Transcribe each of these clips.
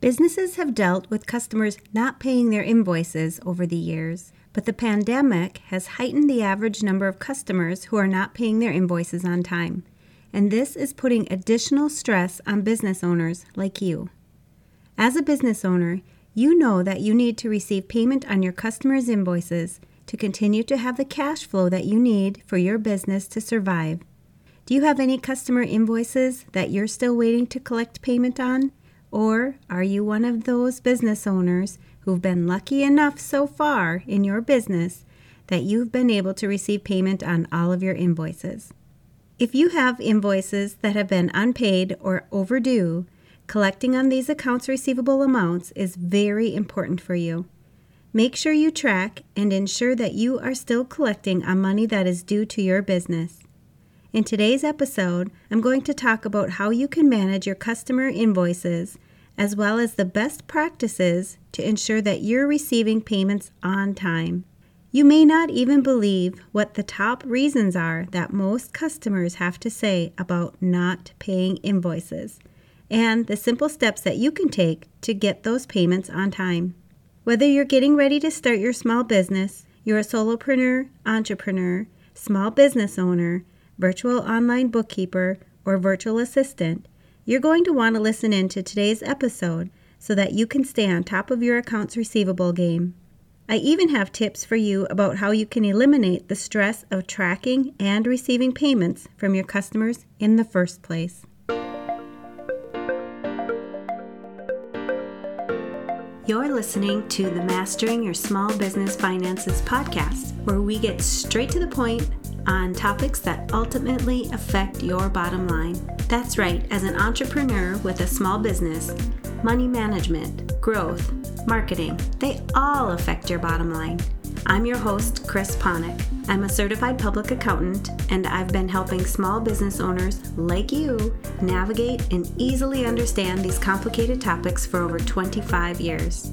Businesses have dealt with customers not paying their invoices over the years, but the pandemic has heightened the average number of customers who are not paying their invoices on time. And this is putting additional stress on business owners like you. As a business owner, you know that you need to receive payment on your customers' invoices to continue to have the cash flow that you need for your business to survive. Do you have any customer invoices that you're still waiting to collect payment on? Or are you one of those business owners who've been lucky enough so far in your business that you've been able to receive payment on all of your invoices? If you have invoices that have been unpaid or overdue, collecting on these accounts receivable amounts is very important for you. Make sure you track and ensure that you are still collecting on money that is due to your business. In today's episode, I'm going to talk about how you can manage your customer invoices as well as the best practices to ensure that you're receiving payments on time. You may not even believe what the top reasons are that most customers have to say about not paying invoices and the simple steps that you can take to get those payments on time. Whether you're getting ready to start your small business, you're a solopreneur, entrepreneur, small business owner, virtual online bookkeeper, or virtual assistant, you're going to want to listen in to today's episode so that you can stay on top of your accounts receivable game. I even have tips for you about how you can eliminate the stress of tracking and receiving payments from your customers in the first place. You're listening to the Mastering Your Small Business Finances podcast, where we get straight to the point on topics that ultimately affect your bottom line. That's right, as an entrepreneur with a small business, money management, growth, marketing, they all affect your bottom line. I'm your host, Chris Ponick. I'm a certified public accountant, and I've been helping small business owners like you navigate and easily understand these complicated topics for over 25 years.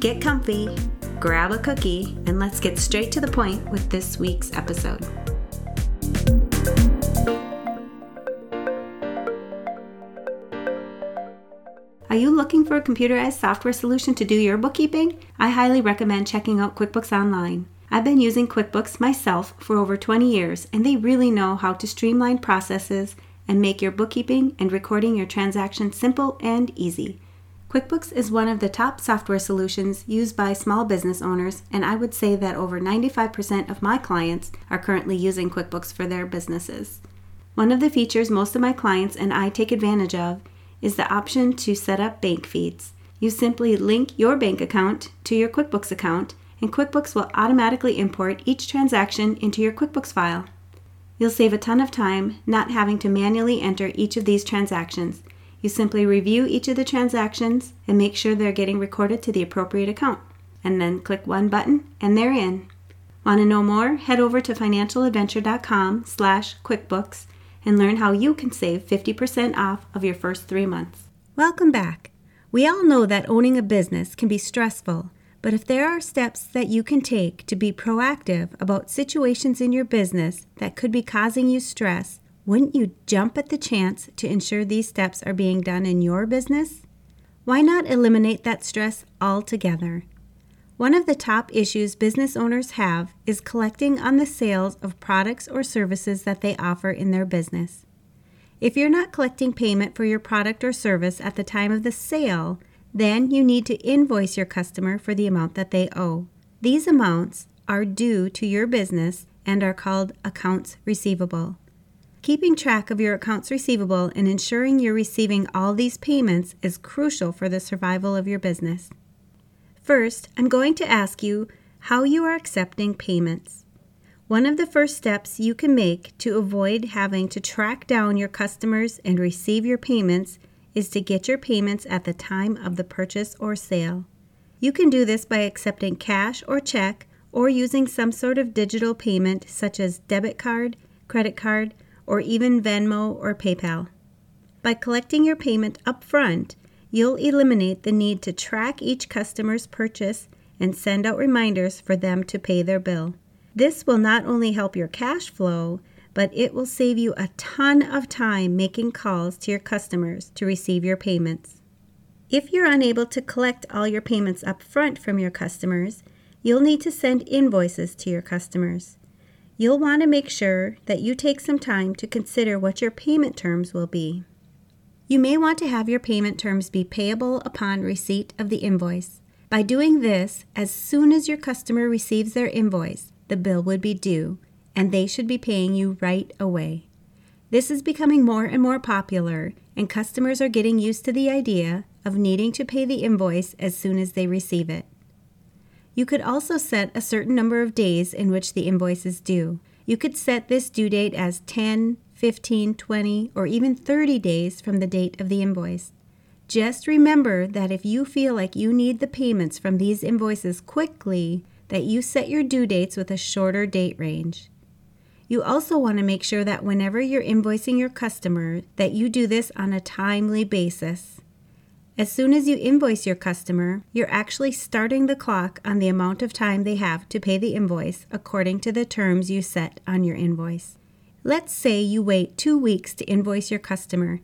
Get comfy, grab a cookie, and let's get straight to the point with this week's episode. Are you looking for a computerized software solution to do your bookkeeping? I highly recommend checking out QuickBooks Online. I've been using QuickBooks myself for over 20 years, and they really know how to streamline processes and make your bookkeeping and recording your transactions simple and easy. QuickBooks is one of the top software solutions used by small business owners, and I would say that over 95% of my clients are currently using QuickBooks for their businesses. One of the features most of my clients and I take advantage of is the option to set up bank feeds. You simply link your bank account to your QuickBooks account, and QuickBooks will automatically import each transaction into your QuickBooks file. You'll save a ton of time not having to manually enter each of these transactions you simply review each of the transactions and make sure they're getting recorded to the appropriate account. And then click one button and they're in. Want to know more? Head over to financialadventure.com slash QuickBooks and learn how you can save 50% off of your first three months. Welcome back. We all know that owning a business can be stressful, but if there are steps that you can take to be proactive about situations in your business that could be causing you stress, wouldn't you jump at the chance to ensure these steps are being done in your business? Why not eliminate that stress altogether? One of the top issues business owners have is collecting on the sales of products or services that they offer in their business. If you're not collecting payment for your product or service at the time of the sale, then you need to invoice your customer for the amount that they owe. These amounts are due to your business and are called accounts receivable. Keeping track of your accounts receivable and ensuring you're receiving all these payments is crucial for the survival of your business. First, I'm going to ask you how you are accepting payments. One of the first steps you can make to avoid having to track down your customers and receive your payments is to get your payments at the time of the purchase or sale. You can do this by accepting cash or check or using some sort of digital payment such as debit card, credit card, or even Venmo or PayPal. By collecting your payment up front, you'll eliminate the need to track each customer's purchase and send out reminders for them to pay their bill. This will not only help your cash flow, but it will save you a ton of time making calls to your customers to receive your payments. If you're unable to collect all your payments up front from your customers, you'll need to send invoices to your customers. You'll want to make sure that you take some time to consider what your payment terms will be. You may want to have your payment terms be payable upon receipt of the invoice. By doing this, as soon as your customer receives their invoice, the bill would be due, and they should be paying you right away. This is becoming more and more popular, and customers are getting used to the idea of needing to pay the invoice as soon as they receive it. You could also set a certain number of days in which the invoice is due. You could set this due date as 10, 15, 20, or even 30 days from the date of the invoice. Just remember that if you feel like you need the payments from these invoices quickly, that you set your due dates with a shorter date range. You also want to make sure that whenever you're invoicing your customer that you do this on a timely basis. As soon as you invoice your customer, you're actually starting the clock on the amount of time they have to pay the invoice according to the terms you set on your invoice. Let's say you wait two weeks to invoice your customer.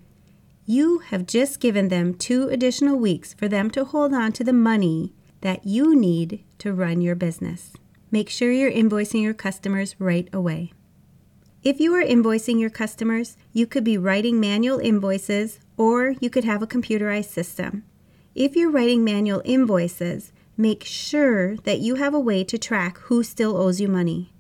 You have just given them two additional weeks for them to hold on to the money that you need to run your business. Make sure you're invoicing your customers right away. If you are invoicing your customers, you could be writing manual invoices or you could have a computerized system. If you're writing manual invoices, make sure that you have a way to track who still owes you money.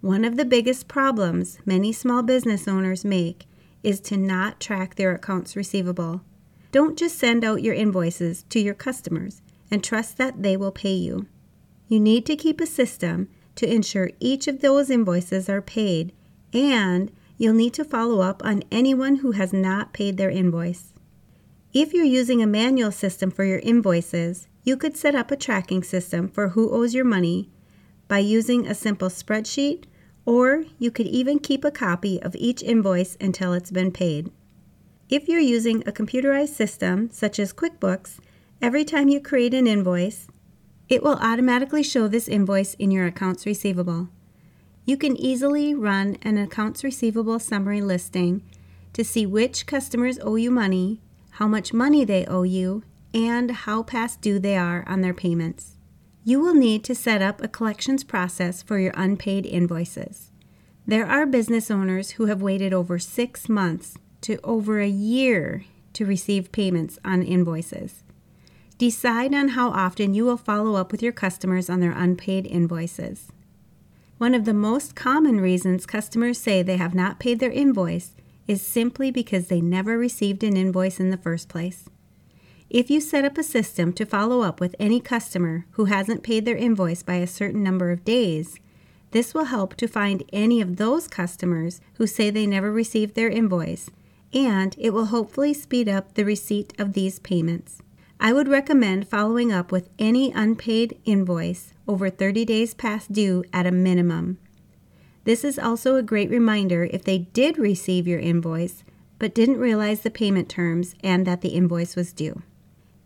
One of the biggest problems many small business owners make is to not track their accounts receivable. Don't just send out your invoices to your customers and trust that they will pay you. You need to keep a system to ensure each of those invoices are paid and you'll need to follow up on anyone who has not paid their invoice. If you're using a manual system for your invoices, you could set up a tracking system for who owes your money by using a simple spreadsheet, or you could even keep a copy of each invoice until it's been paid. If you're using a computerized system such as QuickBooks, every time you create an invoice, it will automatically show this invoice in your accounts receivable. You can easily run an accounts receivable summary listing to see which customers owe you money, how much money they owe you, and how past due they are on their payments. You will need to set up a collections process for your unpaid invoices. There are business owners who have waited over six months to over a year to receive payments on invoices. Decide on how often you will follow up with your customers on their unpaid invoices. One of the most common reasons customers say they have not paid their invoice is simply because they never received an invoice in the first place. If you set up a system to follow up with any customer who hasn't paid their invoice by a certain number of days, this will help to find any of those customers who say they never received their invoice, and it will hopefully speed up the receipt of these payments. I would recommend following up with any unpaid invoice over 30 days past due at a minimum. This is also a great reminder if they did receive your invoice but didn't realize the payment terms and that the invoice was due.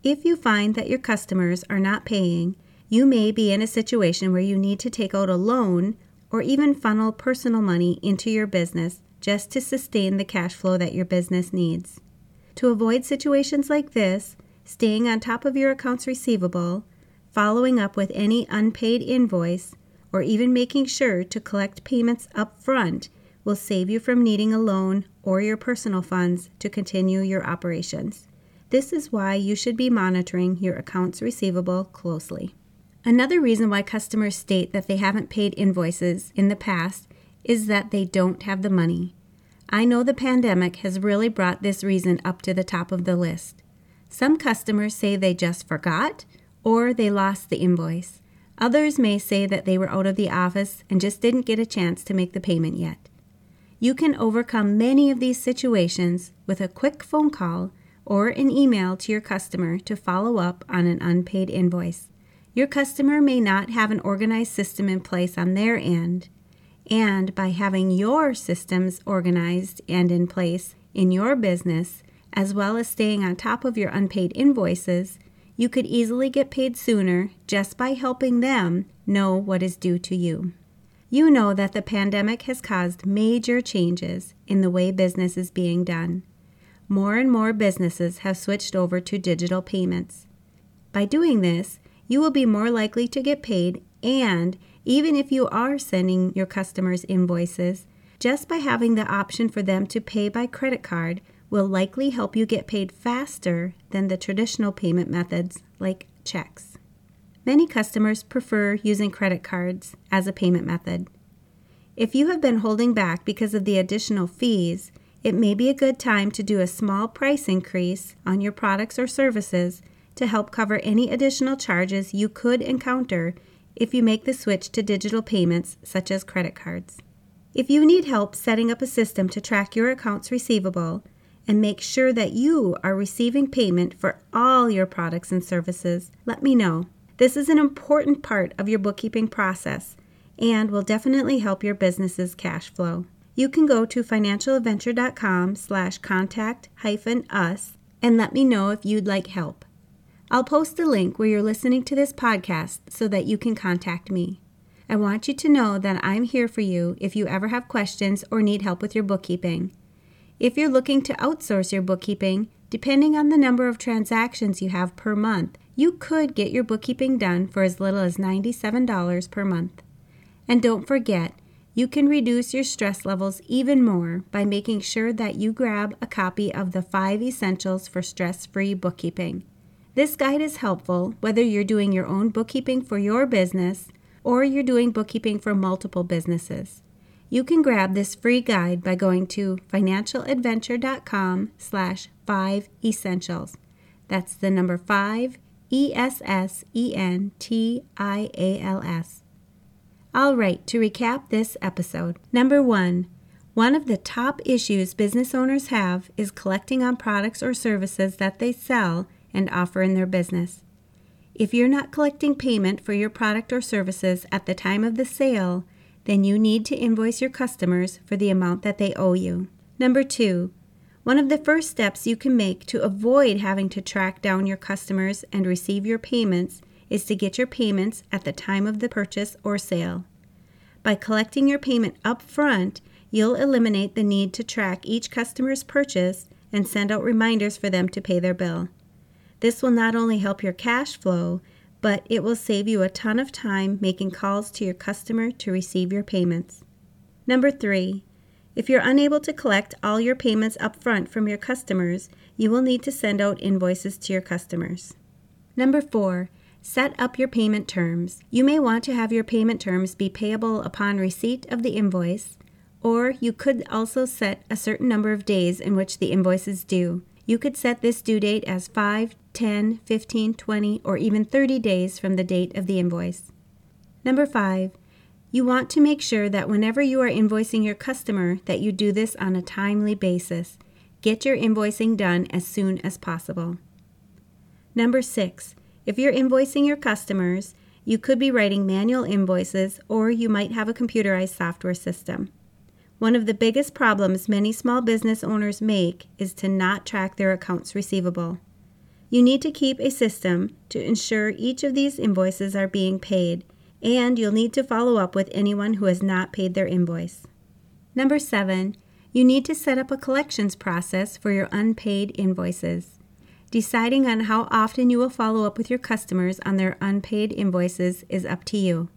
If you find that your customers are not paying, you may be in a situation where you need to take out a loan or even funnel personal money into your business just to sustain the cash flow that your business needs. To avoid situations like this, staying on top of your accounts receivable, following up with any unpaid invoice, or even making sure to collect payments up front will save you from needing a loan or your personal funds to continue your operations. This is why you should be monitoring your accounts receivable closely. Another reason why customers state that they haven't paid invoices in the past is that they don't have the money. I know the pandemic has really brought this reason up to the top of the list. Some customers say they just forgot or they lost the invoice. Others may say that they were out of the office and just didn't get a chance to make the payment yet. You can overcome many of these situations with a quick phone call or an email to your customer to follow up on an unpaid invoice. Your customer may not have an organized system in place on their end, and by having your systems organized and in place in your business, as well as staying on top of your unpaid invoices, you could easily get paid sooner just by helping them know what is due to you. You know that the pandemic has caused major changes in the way business is being done. More and more businesses have switched over to digital payments. By doing this, you will be more likely to get paid, and even if you are sending your customers invoices, just by having the option for them to pay by credit card will likely help you get paid faster than the traditional payment methods like checks. Many customers prefer using credit cards as a payment method. If you have been holding back because of the additional fees, it may be a good time to do a small price increase on your products or services to help cover any additional charges you could encounter if you make the switch to digital payments such as credit cards. If you need help setting up a system to track your accounts receivable and make sure that you are receiving payment for all your products and services, let me know. This is an important part of your bookkeeping process and will definitely help your business's cash flow. You can go to financialadventure.com slash contact hyphen us and let me know if you'd like help. I'll post a link where you're listening to this podcast so that you can contact me. I want you to know that I'm here for you if you ever have questions or need help with your bookkeeping. If you're looking to outsource your bookkeeping, depending on the number of transactions you have per month, you could get your bookkeeping done for as little as $97 per month. And don't forget, you can reduce your stress levels even more by making sure that you grab a copy of the 5 Essentials for Stress Free Bookkeeping. This guide is helpful whether you're doing your own bookkeeping for your business or you're doing bookkeeping for multiple businesses. You can grab this free guide by going to financialadventure.com slash 5 essentials. That's the number 5 E S S E N T I A L S. All right, to recap this episode. Number one, one of the top issues business owners have is collecting on products or services that they sell and offer in their business. If you're not collecting payment for your product or services at the time of the sale, then you need to invoice your customers for the amount that they owe you. Number two, one of the first steps you can make to avoid having to track down your customers and receive your payments is to get your payments at the time of the purchase or sale. By collecting your payment up front, you'll eliminate the need to track each customer's purchase and send out reminders for them to pay their bill. This will not only help your cash flow, but it will save you a ton of time making calls to your customer to receive your payments. Number three, if you're unable to collect all your payments up front from your customers, you will need to send out invoices to your customers. Number four, set up your payment terms. You may want to have your payment terms be payable upon receipt of the invoice, or you could also set a certain number of days in which the invoice is due. You could set this due date as 5, 10, 15, 20, or even 30 days from the date of the invoice. Number 5, you want to make sure that whenever you are invoicing your customer that you do this on a timely basis. Get your invoicing done as soon as possible. Number 6. If you're invoicing your customers, you could be writing manual invoices or you might have a computerized software system. One of the biggest problems many small business owners make is to not track their accounts receivable. You need to keep a system to ensure each of these invoices are being paid and you'll need to follow up with anyone who has not paid their invoice. Number seven, you need to set up a collections process for your unpaid invoices. Deciding on how often you will follow up with your customers on their unpaid invoices is up to you.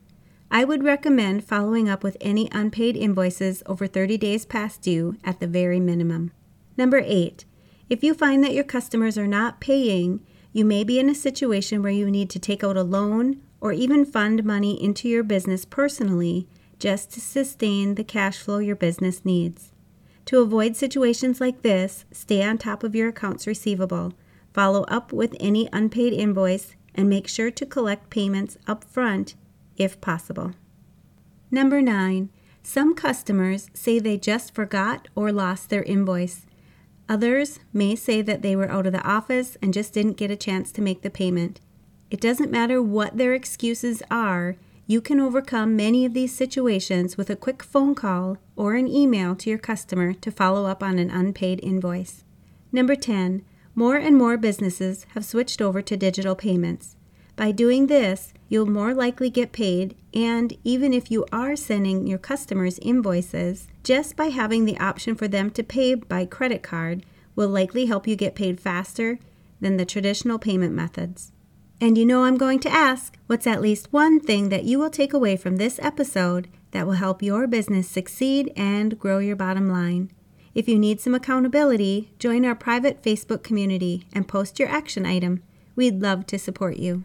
I would recommend following up with any unpaid invoices over 30 days past due at the very minimum. Number eight, if you find that your customers are not paying, you may be in a situation where you need to take out a loan or even fund money into your business personally just to sustain the cash flow your business needs. To avoid situations like this, stay on top of your accounts receivable, follow up with any unpaid invoice, and make sure to collect payments up front if possible. Number 9. Some customers say they just forgot or lost their invoice. Others may say that they were out of the office and just didn't get a chance to make the payment. It doesn't matter what their excuses are, you can overcome many of these situations with a quick phone call or an email to your customer to follow up on an unpaid invoice. Number 10. More and more businesses have switched over to digital payments. By doing this, you'll more likely get paid, and even if you are sending your customers invoices, just by having the option for them to pay by credit card will likely help you get paid faster than the traditional payment methods. And you know I'm going to ask what's at least one thing that you will take away from this episode that will help your business succeed and grow your bottom line. If you need some accountability, join our private Facebook community and post your action item. We'd love to support you.